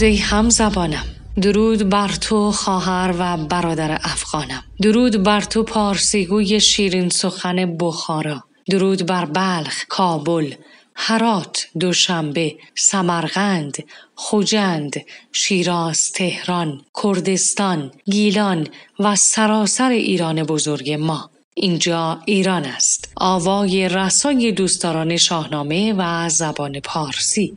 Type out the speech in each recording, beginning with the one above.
درود ای هم زبانم درود بر تو خواهر و برادر افغانم. درود بر تو پارسیگوی شیرین سخن بخارا. درود بر بلخ کابل هرات دوشنبه سمرقند خوجند شیراز تهران کردستان گیلان و سراسر ایران بزرگ ما. اینجا ایران است. آوای رسای دوستداران شاهنامه و زبان پارسی.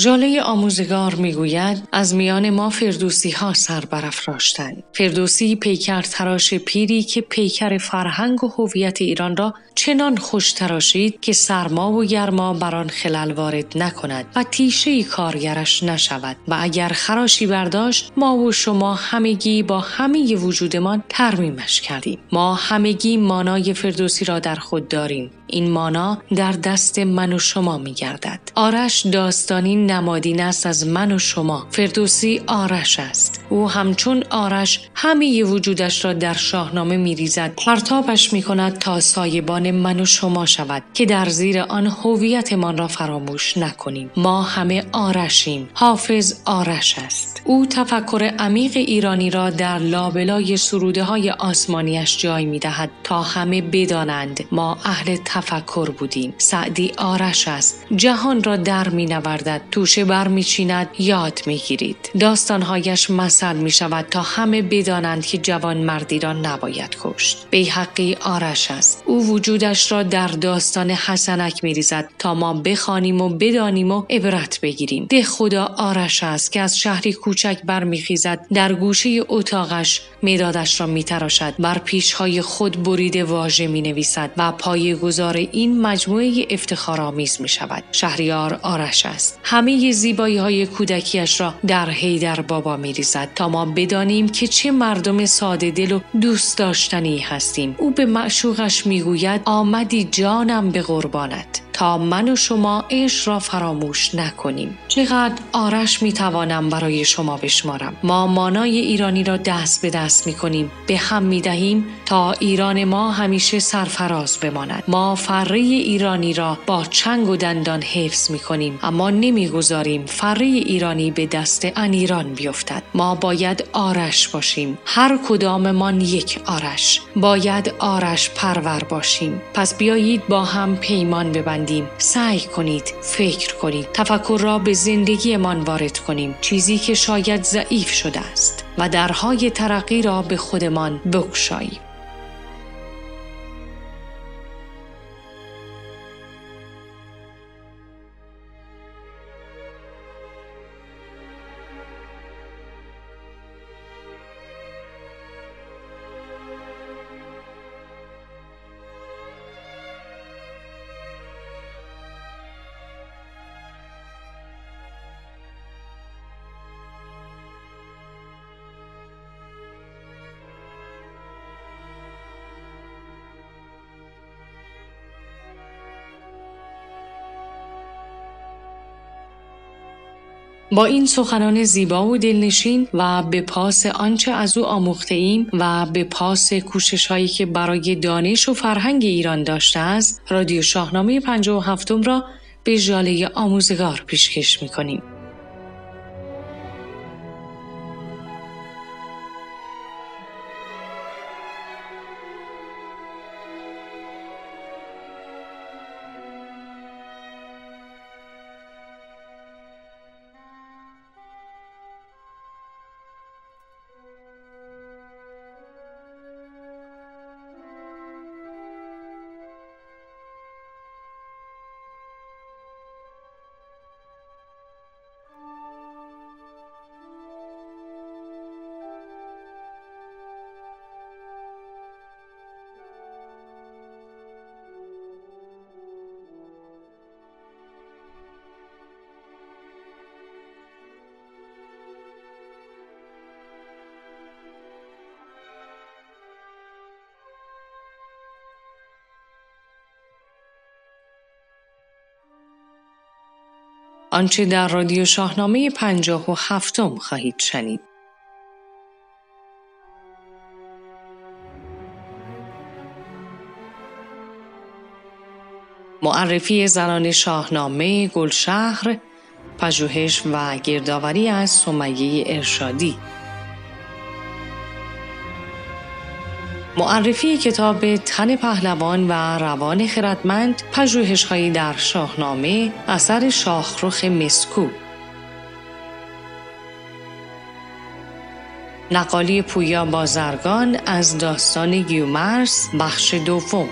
ژاله آموزگار می‌گوید از میان ما فردوسی ها سر برافراشتند فردوسی پیکر تراش پیری که پیکر فرهنگ و هویت ایران را چنان خوش تراشید که سرما و گرما بر آن خلل وارد نکند و تیشه کارگرش نشود. و اگر خراشی برداشت ما و شما همگی با همه وجودمان ترمیمش کردیم ما همگی مانای فردوسی را در خود داریم. این مانا در دست من و شما می گردد. آرش داستانی نمادین است از من و شما. فردوسی آرش است. او همچون آرش همه وجودش را در شاهنامه می ریزد. پرتابش می کند تا سایبان من و شما شود که در زیر آن هویتمان را فراموش نکنیم. ما همه آرشیم. حافظ آرش است. او تفکر عمیق ایرانی را در لابلای سروده های آسمانیش جای می دهد تا همه بدانند ما اهل تفکر بودیم سعدی آرش است جهان را در می نوردد توشه بر می چیند یاد می گیرید داستانهایش مثل می شود تا همه بدانند که جوان مردی را نباید کشت. بیحقی آرش است. او وجودش را در داستان حسنک می ریزد تا ما بخوانیم و بدانیم و عبرت بگیریم. ده خدا آرش است که از شهری کوچک برمیخیزد. در گوشه اتاقش مدادش را میتراشد. بر پیشهای خود بریده واژه می نویسد و پای گذار این مجموعه افتخارآمیز می شود شهریار آرش است. همه زیبایی های کودکیش را در حیدر بابا می ریزد تا ما بدانیم که چه مردم ساده دل و دوست داشتنی هستیم. او به معشوقش می‌گوید آمدی جانم به قربانت. تا من و شما عشق را فراموش نکنیم. چقدر آرش می توانم برای شما بشمارم. ما مانای ایرانی را دست به دست می کنیم به هم می دهیم تا ایران ما همیشه سرفراز بماند. ما فره ایرانی را با چنگ و دندان حفظ می کنیم اما نمی‌گذاریم فره ایرانی به دست انیران بیفتد. ما باید آرش باشیم. هر کداممان یک آرش. باید آرش پرور باشیم. پس بیایید با هم پیمان ببندیم. سعی کنید فکر کنید. تفکر را به زندگیمان وارد کنیم. چیزی که شاید ضعیف شده است. و درهای ترقی را به خودمان بگشاییم با این سخنان زیبا و دلنشین و به پاس آنچه از او آموخته ایم و به پاس کوشش هایی که برای دانش و فرهنگ ایران داشته است رادیو شاهنامه و هفتم را به جاله آموزگار پیشکش می کنیم. آنچه در رادیو شاهنامه پنجاه و هفتم خواهید شنید. معرفی زنان شاهنامه گلشهر پژوهش و گردآوری از سمیه ارشادی معرفی کتاب تن پهلوان و روان خردمند پژوهشهایی در شاهنامه اثر شاخرخ مسکو. نقالی پویا بازرگان از داستان گیومرس بخش دوم.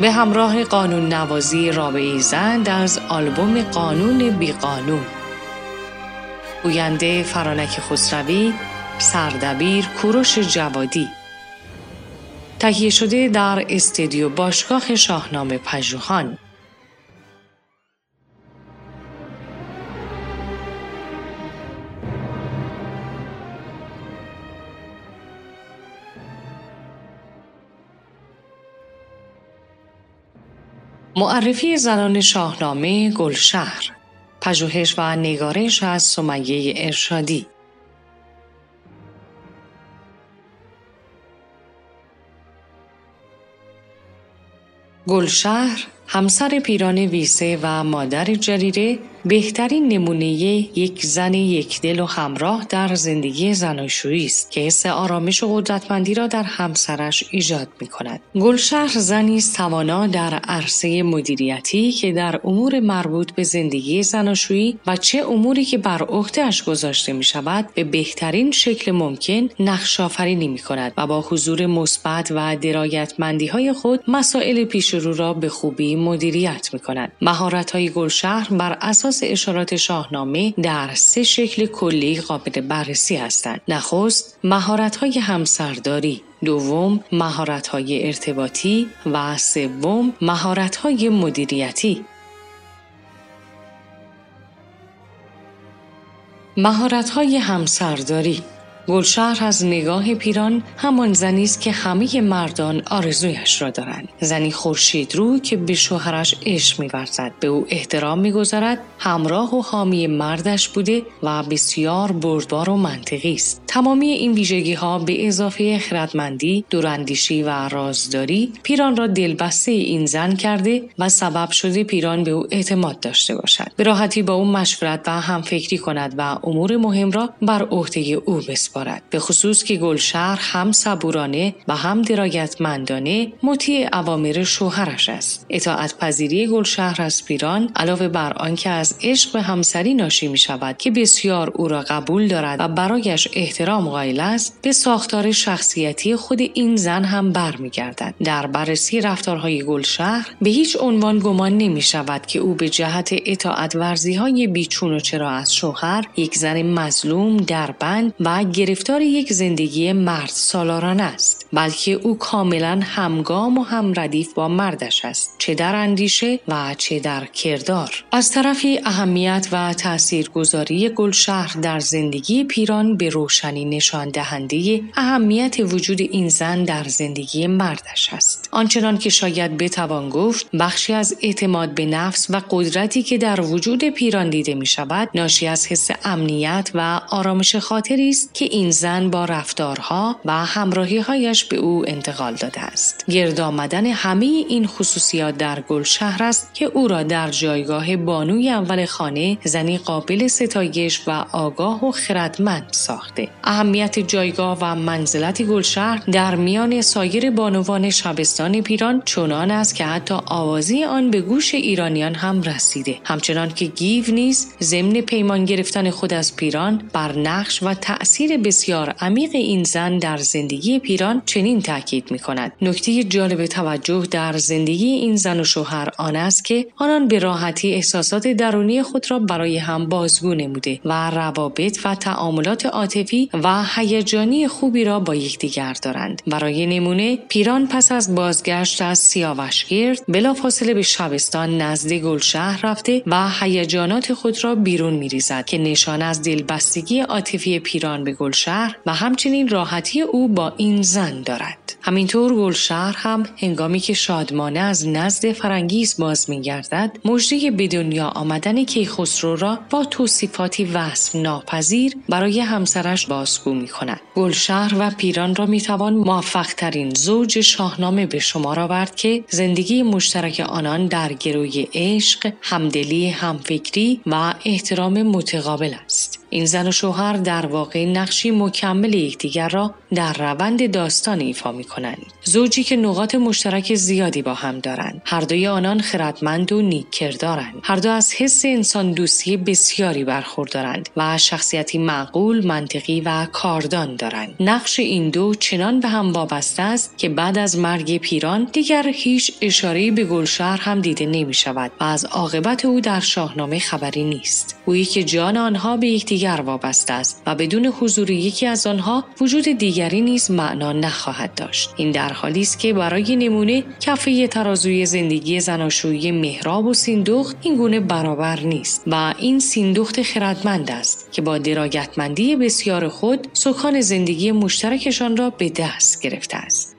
به همراه قانون نوازی رابعی زند از آلبوم قانون بی قانون گوینده فرانک خسروی سردبیر کوروش جوادی. تهیه شده در استدیو باشگاه شاهنامه پژوهان. معرفی زنان شاهنامه گلشهر پژوهش و نگارش از سمیه ارشادی. گلشهر همسر پیران ویسه و مادر جریره بهترین نمونه یک زن یک دل و همراه در زندگی زناشویی است که حس آرامش و قدرتمندی را در همسرش ایجاد می کند. گلشهر زنی است توانا در عرصه مدیریتی که در امور مربوط به زندگی زناشویی و چه اموری که بر عهدهاش گذاشته می شود به بهترین شکل ممکن نقش آفرینی کند و با حضور مثبت و درایتمندی های خود مسائل پیش رو را به خوبی مدیریت می کند. مهارت های گلشهر بر اساس اشارات شاهنامه در سه شکل کلی قابل بررسی هستند. نخست مهارت همسرداری دوم مهارت های ارتباطی و سوم مهارت های مدیریتی مهارت های همسرداری گلشهر از نگاه پیران همان زنی است که همه مردان آرزویش را دارند. زنی خورشید رو که به شوهرش عشق میورزد به او احترام می‌گذارد همراه و حامی مردش بوده و بسیار بردبار و منطقی است. تمامی این ویژگی ها به اضافه خردمندی دوراندیشی و رازداری پیران را دلبسته این زن کرده و سبب شده پیران به او اعتماد داشته باشد. به راحتی با او مشورت و همفکری کند و امور مهم را بر عهده او بسپارد. میسپارد به خصوص که گلشهر هم صبورانه و هم درایتمندانه مطیع اوامر شوهرش است. اطاعت پذیری گلشهر از پیران علاوه بر آنکه از عشق به همسری ناشی می شود که بسیار او را قبول دارد و برایش احترام قائل است به ساختار شخصیتی خود این زن هم برمیگردد. در بررسی رفتارهای گلشهر به هیچ عنوان گمان نمی شود که او به جهت اطاعت ورزی های بیچون و چرا از شوهر یک زن مظلوم دربند و گرفتار یک زندگی مرد سالاران است بلکه او کاملا همگام و هم ردیف با مردش است چه در اندیشه و چه در کردار. از طرفی اهمیت و تاثیرگذاری گلشهر در زندگی پیران به روشنی نشان دهنده اهمیت وجود این زن در زندگی مردش است. آنچنان که شاید بتوان گفت بخشی از اعتماد به نفس و قدرتی که در وجود پیران دیده می شود ناشی از حس امنیت و آرامش خاطری است که این زن با رفتارها و همراهی هایش به او انتقال داده است. گرد آمدن همه این خصوصیات در گلشهر است که او را در جایگاه بانوی اول خانه زنی قابل ستایش و آگاه و خردمند ساخته. اهمیت جایگاه و منزلت گلشهر در میان سایر بانوان شبستان پیران چنان است که حتی آوازی آن به گوش ایرانیان هم رسیده. همچنان که گیو نیز ضمن پیمان گرفتن خود از پیران بر نقش و تأثیر بسیار عمیق این زن در زندگی پیران چنین تاکید می کند نکته جالب توجه در زندگی این زن و شوهر آن است که آنان به راحتی احساسات درونی خود را برای هم بازگو نموده و روابط و تعاملات عاطفی و هیجانی خوبی را با یکدیگر دارند. برای نمونه پیران پس از بازگشت از سیاوشگرد بلافاصله به شبستان نزد گلشهر رفته و هیجانات خود را بیرون میریزد که نشان از دلبستگی عاطفی پیران به گلشهر و همچنین راحتی او با این زن دارد همینطور گلشهر هم هنگامی که شادمانه از نزد فرانگیز باز میگردد مژده به دنیا آمدن کیخسرو را با توصیفاتی وصف ناپذیر برای همسرش بازگو می کند. گلشهر و پیران را می توان موفق ترین زوج شاهنامه به شمار آورد که زندگی مشترک آنان در گروی عشق، همدلی، همفکری و احترام متقابل است. این زن و شوهر در واقع نقشی مکمل یکدیگر را در روند داستان ایفا می کنند. زوجی که نقاط مشترک زیادی با هم دارند. هر دوی آنان خردمند و نیک کردارند. هر دو از حس انسان دوستی بسیاری برخوردارند و شخصیتی معقول، منطقی و کاردان دارند. نقش این دو چنان به هم وابسته است که بعد از مرگ پیران دیگر هیچ اشاره به گلشهر هم دیده نمی شود و از عاقبت او در شاهنامه خبری نیست. گویی که جان آنها به یکدیگر دیگر وابسته است و بدون حضور یکی از آنها وجود دیگری نیز معنا نخواهد داشت. این در حالی است که برای نمونه کفه ترازوی زندگی زناشویی مهراب و سیندخت این گونه برابر نیست و این سیندخت خردمند است که با دراگتمندی بسیار خود سکان زندگی مشترکشان را به دست گرفته است.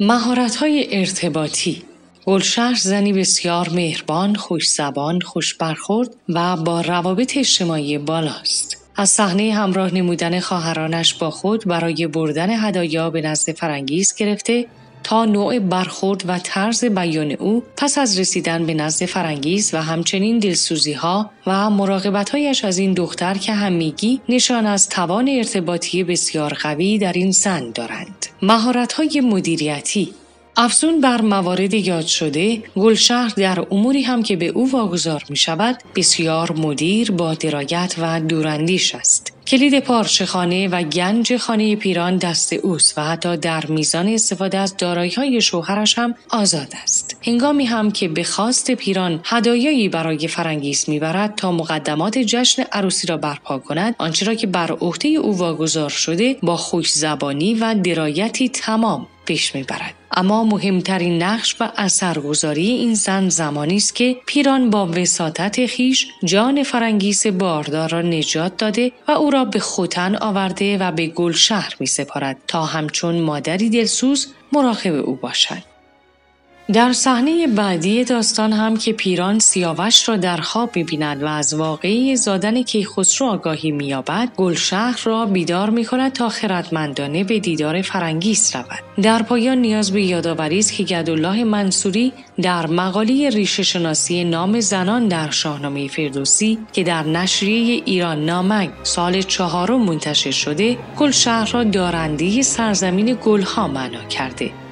مهارت های ارتباطی گلشهر زنی بسیار مهربان، خوش زبان، خوش برخورد و با روابط اجتماعی بالاست. از صحنه همراه نمودن خواهرانش با خود برای بردن هدایا به نزد فرانگیز گرفته تا نوع برخورد و طرز بیان او پس از رسیدن به نزد فرانگیز و همچنین دلسوزی ها و مراقبت هایش از این دختر که همیگی نشان از توان ارتباطی بسیار قوی در این زن دارند. مهارت های مدیریتی افزون بر موارد یاد شده گلشهر در اموری هم که به او واگذار می شود بسیار مدیر با درایت و دوراندیش است کلید پارچهخانه و گنج خانه پیران دست اوست و حتی در میزان استفاده از دارایی های شوهرش هم آزاد است. هنگامی هم که به خواست پیران هدایایی برای فرانگیز می‌برد تا مقدمات جشن عروسی را برپا کند آنچه را که بر عهده او واگذار شده با خوش زبانی و درایتی تمام پیش می‌برد. اما مهمترین نقش و اثرگذاری این زن زمانی است که پیران با وساطت خیش جان فرانگیز باردار را نجات داده و او را به خوتن آورده و به گلشهر می سپارد تا همچون مادری دلسوز مراقب او باشد. در صحنه بعدی داستان هم که پیران سیاوش را در خواب می‌بیند و از واقعی زادن کیخسرو آگاهی مییابد گلشهر را بیدار می‌کند تا خردمندانه به دیدار فرنگیس رود. در پایان نیاز به یادآوری است که گدالله منصوری در مقاله ریشه شناسی نام زنان در شاهنامه فردوسی که در نشریه ایران نامک سال چهارم منتشر شده گلشهر را دارنده سرزمین گلها معنا کرده.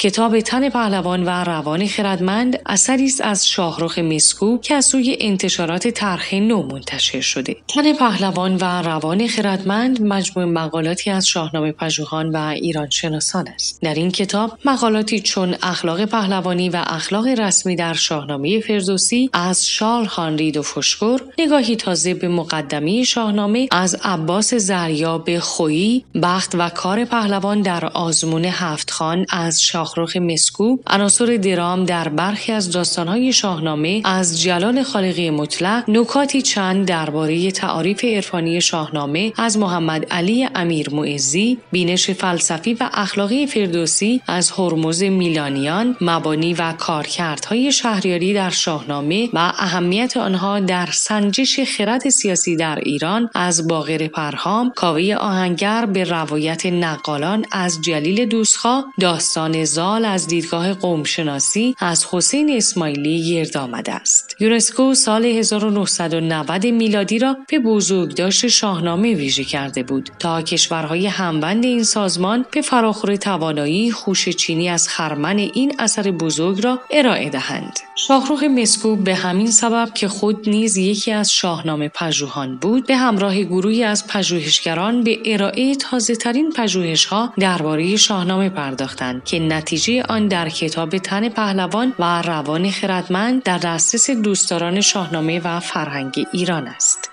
کتاب تن پهلوان و روان خردمند اثری است از شاهرخ مسکو که از سوی انتشارات ترخ نو منتشر شده. تن پهلوان و روان خردمند مجموع مقالاتی از شاهنامه پژوهان و ایران شناسان است. در این کتاب مقالاتی چون اخلاق پهلوانی و اخلاق رسمی در شاهنامه فردوسی از شال هانرید و فشکر نگاهی تازه به مقدمه شاهنامه از عباس زریا به خویی بخت و کار پهلوان در آزمون هفت خان از شاه شاهرخ مسکو عناصر درام در برخی از داستانهای شاهنامه از جلال خالقی مطلق نکاتی چند درباره تعاریف عرفانی شاهنامه از محمد علی امیر معزی بینش فلسفی و اخلاقی فردوسی از هرمز میلانیان مبانی و کارکردهای شهریاری در شاهنامه و اهمیت آنها در سنجش خرد سیاسی در ایران از باغر پرهام کاوه آهنگر به روایت نقالان از جلیل دوسخا داستان زال از دیدگاه قومشناسی از حسین اسماعیلی گرد آمده است. یونسکو سال 1990 میلادی را به بزرگداشت شاهنامه ویژه کرده بود تا کشورهای همبند این سازمان به فراخور توانایی خوش چینی از خرمن این اثر بزرگ را ارائه دهند. شاهروخ مسکو به همین سبب که خود نیز یکی از شاهنامه پژوهان بود به همراه گروهی از پژوهشگران به ارائه تازه ترین پژوهش ها درباره شاهنامه پرداختند که نتیجه آن در کتاب تن پهلوان و روان خردمند در دسترس دوستداران شاهنامه و فرهنگ ایران است.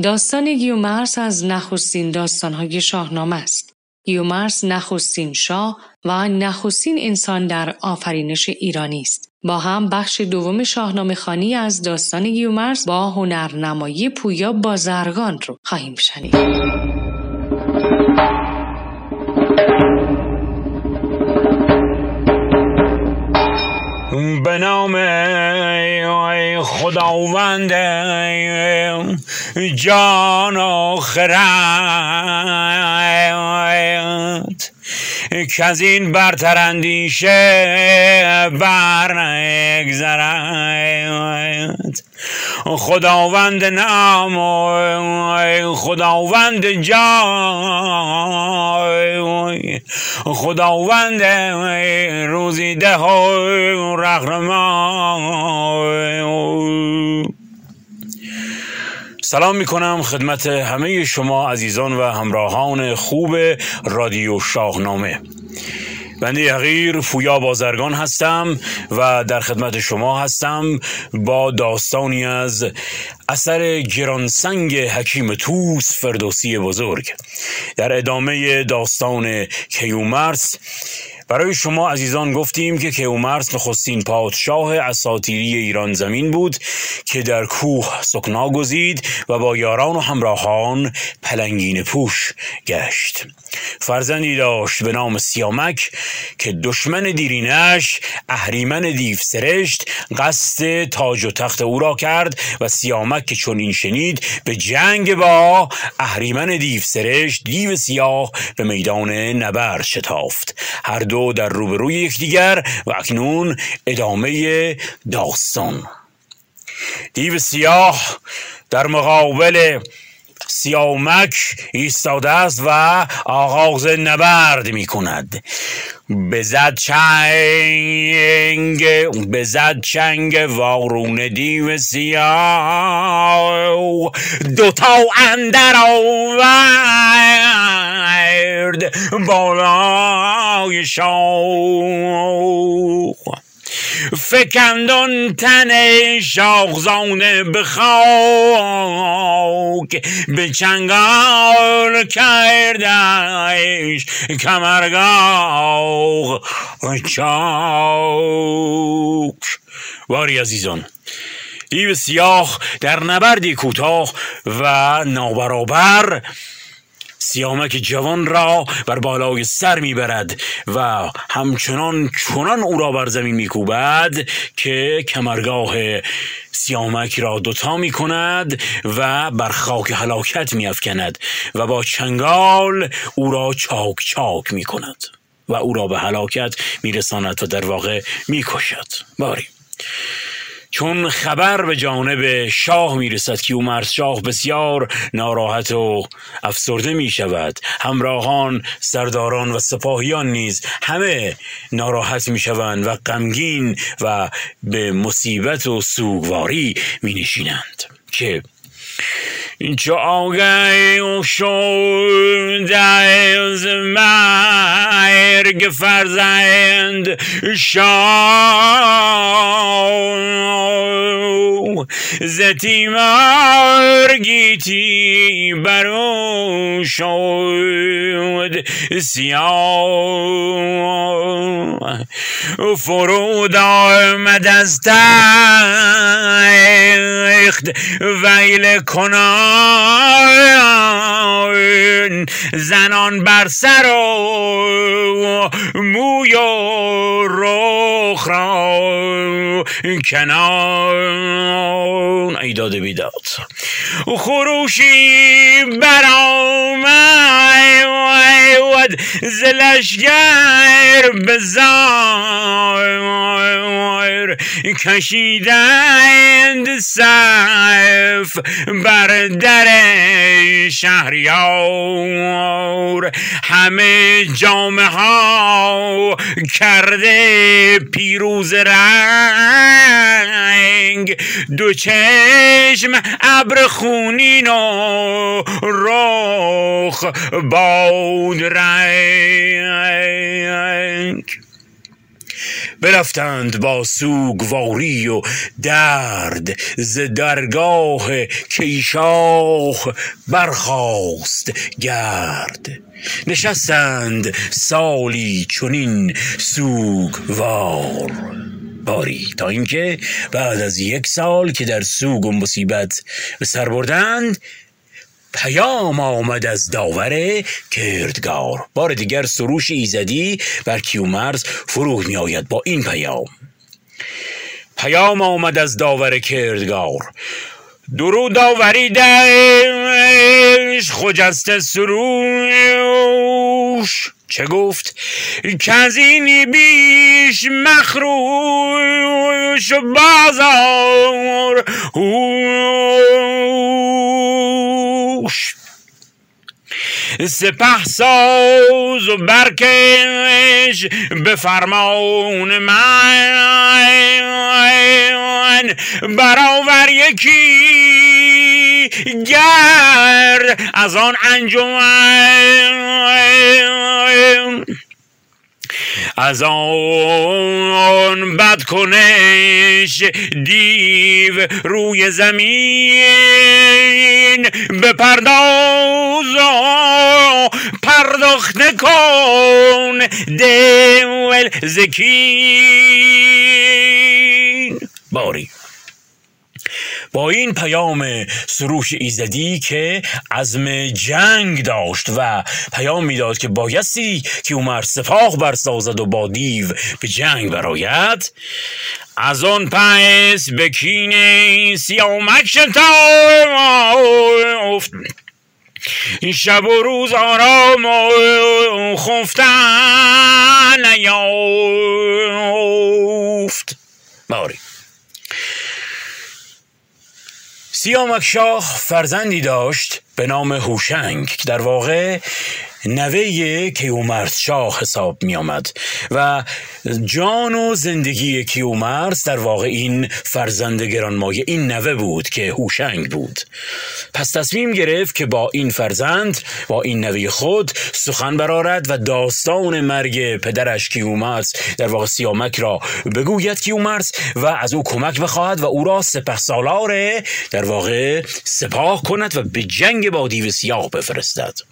داستان گیومرس از نخستین داستانهای شاهنامه است. گیومرس نخستین شاه و نخستین انسان در آفرینش ایرانی است. با هم بخش دوم شاهنامه خانی از داستان گیومرس با هنرنمایی پویا بازرگان رو خواهیم شنید. به نام خداوند جان و خرد که از این برتر اندیشه بر نگذرد. خداوند نام و خداوند جان خداوند روزی ده و سلام می کنم خدمت همه شما عزیزان و همراهان خوب رادیو شاهنامه. بنده حقیر فویا بازرگان هستم و در خدمت شما هستم با داستانی از اثر گرانسنگ حکیم توس فردوسی بزرگ. در ادامه داستان کیومرس برای شما عزیزان گفتیم که کیومرس نخستین پادشاه اساطیری ایران زمین بود که در کوه سکنا گزید و با یاران و همراهان پلنگین پوش گشت. فرزندی داشت به نام سیامک که دشمن دیرینش اهریمن دیو سرشت قصد تاج و تخت او را کرد و سیامک که چون این شنید به جنگ با اهریمن دیو سرشت دیو سیاه به میدان نبرد شتافت. هر دو در روبروی یکدیگر و اکنون ادامه داستان. دیو سیاه در مقابل سیامک ایستاده است و آغاز نبرد می کند بزد چنگ بزد چنگ وارون دیو سیاه. دوتا اندر آورد بالای شاه. فکندان تن شاخزانه به خاک به چنگال کردش کمرگاه. چاک. واری عزیزان دیو سیاه در نبردی کوتاه و نابرابر سیامک جوان را بر بالای سر می‌برد و همچنان چنان او را بر زمین میکوبد که کمرگاه سیامک را دوتا می کند و بر خاک هلاکت می افکند و با چنگال او را چاک چاک می کند و او را به هلاکت می رساند و در واقع می کشد باری. چون خبر به جانب شاه می‌رسد که او شاه بسیار ناراحت و افسرده می شود همراهان سرداران و سپاهیان نیز همه ناراحت می شوند و غمگین و به مصیبت و سوگواری می نشینند که شد از مرگ فرزند شاه زتیمار گیتی برو شد سیاه فرود آمد از تخت ویل کنان زنان بر سر و موی و رخ را کنان ایداد بیداد. خروشی برآمد زلشگر بزار. کشیدند صف بر در شهریار همه جامعه ها کرده پیروز رنگ. دو چشم ابر خونین و رخ باد رنگ. برفتند با سوگواری و درد ز درگاه کیشاه برخاست گرد. نشستند سالی چنین سوگوار. باری تا اینکه بعد از یک سال که در سوگ و مصیبت سر بردند پیام آمد از داور کردگار. بار دیگر سروش ایزدی بر کیومرز می آید با این پیام. پیام آمد از داور کردگار. درود آوریدش خجست سروش. چه گفت؟ این بیش مخروش و بازار. هوش سپه ساز و برکش به فرمان من. برآور یکی گرد از آن انجمن از آن بد کنش دیو روی زمین به پرداز پرداخته کن دل زکین. باری. با این پیام سروش ایزدی که عزم جنگ داشت و پیام می‌داد که بایستی که عمر سپاه برسازد و با دیو به جنگ براید از آن پس به کین سیامک شتافت شب و روز آرام و خفتن نیافت. باری. سیامک شاه فرزندی داشت به نام هوشنگ که در واقع نوه کیومرث شاه حساب می آمد و جان و زندگی کیومرث در واقع این فرزند گرانمایه این نوه بود که هوشنگ بود. پس تصمیم گرفت که با این فرزند با این نوه خود سخن برارد و داستان مرگ پدرش کیومرث در واقع سیامک را بگوید کیومرث و از او کمک بخواهد و او را سپه سالار در واقع سپاه کند و به جنگ با دیو سیاه بفرستد.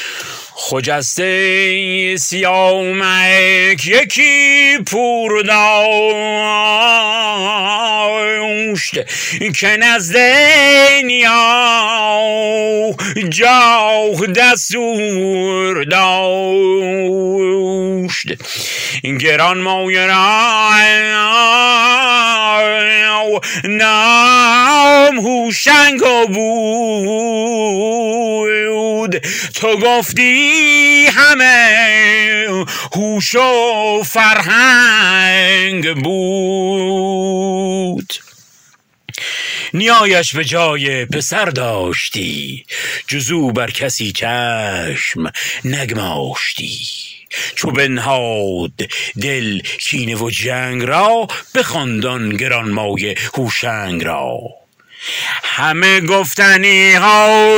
خجسته سیامک یکی پور داشت که نزد نیا جاه دستور داشت. گران مایه نام هوشنگ بود. تو گفتی همه هوش و فرهنگ بود. نیایش به جای پسر داشتی جزو بر کسی چشم نگماشتی. چو بنهاد دل کینه و جنگ را بخواندان گرانمایه هوشنگ را. همه گفتنی ها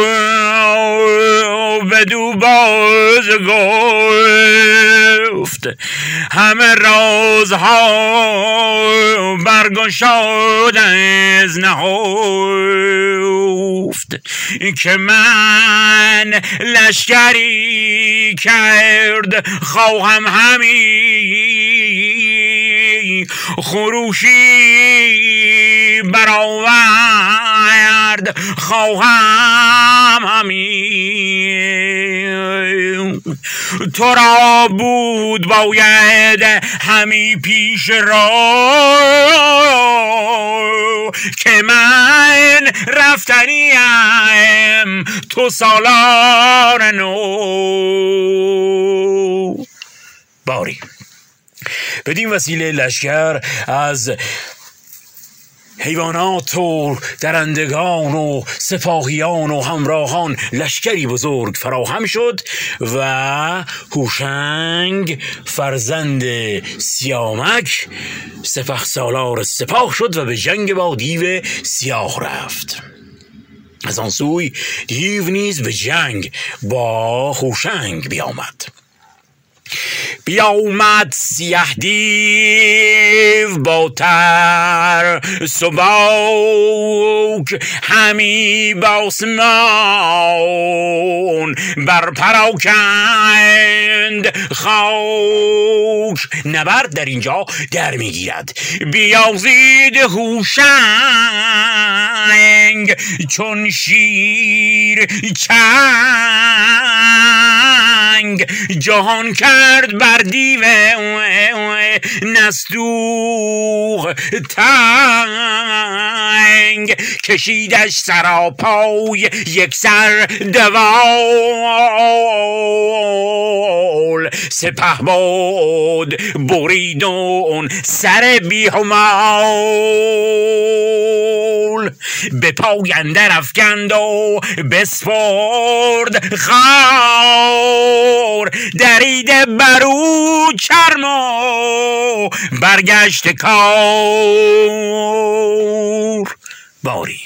بدو باز گفت. همه رازها برگشاد از نهفت. که من لشکری کرد خواهم همی خروشی برآورد خواهم همی تو را بود باید همی پیش را که من رفتنیم تو سالار نو. باری. بدین وسیله لشکر از حیوانات و درندگان و سپاهیان و همراهان لشکری بزرگ فراهم شد و هوشنگ فرزند سیامک سپه سالار سپاه شد و به جنگ با دیو سیاه رفت. از آن سوی دیو نیز به جنگ با هوشنگ بیامد. بیامد سیه دیو با تر سباک همی باسمان بر پراکند خاک نبرد در اینجا در می‌گیرد. بیازید هوشنگ چون شیر چنگ. جهان کرد بر دیو نستوخ تنگ کشیدش سراپای یک سر دوال سپه بود بریدون سر بیهمال به پای اندر و بسپرد خار دریده برو چرم و برگشت کار. باری.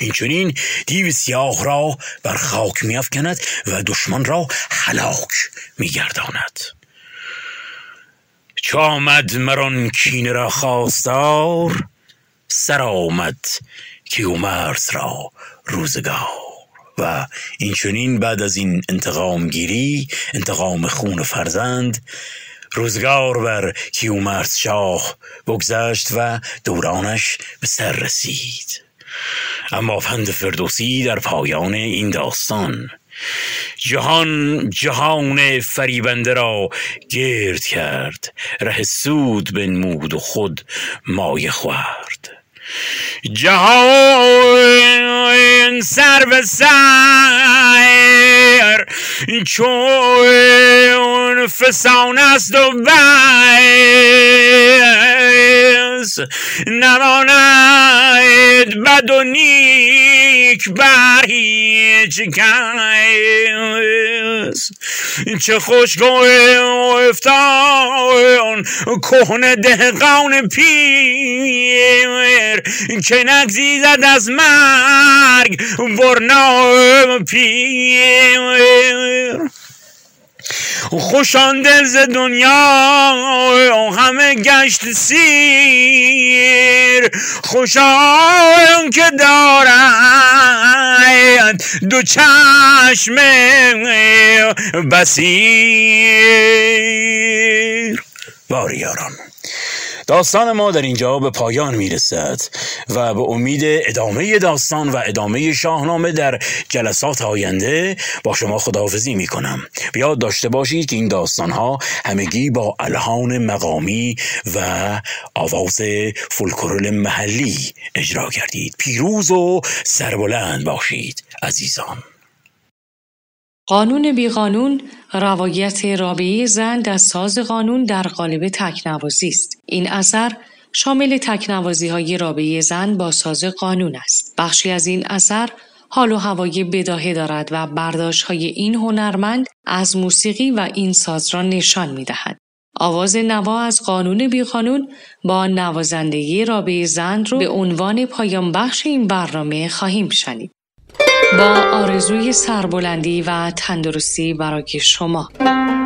اینچنین دیو سیاه را بر خاک میافکند و دشمن را هلاک میگرداند. چو آمد مران کینه را خواستار سر آمد کیومرث را روزگار. و اینچنین بعد از این انتقام گیری انتقام خون فرزند روزگار بر کیومرث شاه بگذشت و دورانش به سر رسید. اما پند فردوسی در پایان این داستان جهان جهان فریبنده را گرد کرد ره سود بنمود و خود مایه خورد. جهان سر به سر چون فسان است و بس نماند بد و نیک بر هیچ کس. چه خوش گفتان کهنه دهقان پیر. که نگزیزد از مرگ برنا پیر. خوشان دل ز دنیا همه گشت سیر. خوشان که دارند دو چشم بسیر باریاران داستان ما در اینجا به پایان می‌رسد و به امید ادامه داستان و ادامه شاهنامه در جلسات آینده با شما خداحافظی می کنم بیاد داشته باشید که این داستان ها همگی با الهان مقامی و آواز فولکلور محلی اجرا کردید. پیروز و سربلند باشید عزیزان. قانون بیقانون روایت رابعه زن از ساز قانون در قالب تکنوازی است. این اثر شامل تکنوازی های رابعه زن با ساز قانون است. بخشی از این اثر حال و هوای بداهه دارد و برداشت های این هنرمند از موسیقی و این ساز را نشان می دهد. آواز نوا از قانون بیقانون با نوازندگی رابعه زن رو به عنوان پایان بخش این برنامه خواهیم شنید. با آرزوی سربلندی و تندرستی برای شما.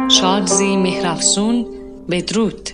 شادزی مهرفسون بدرود.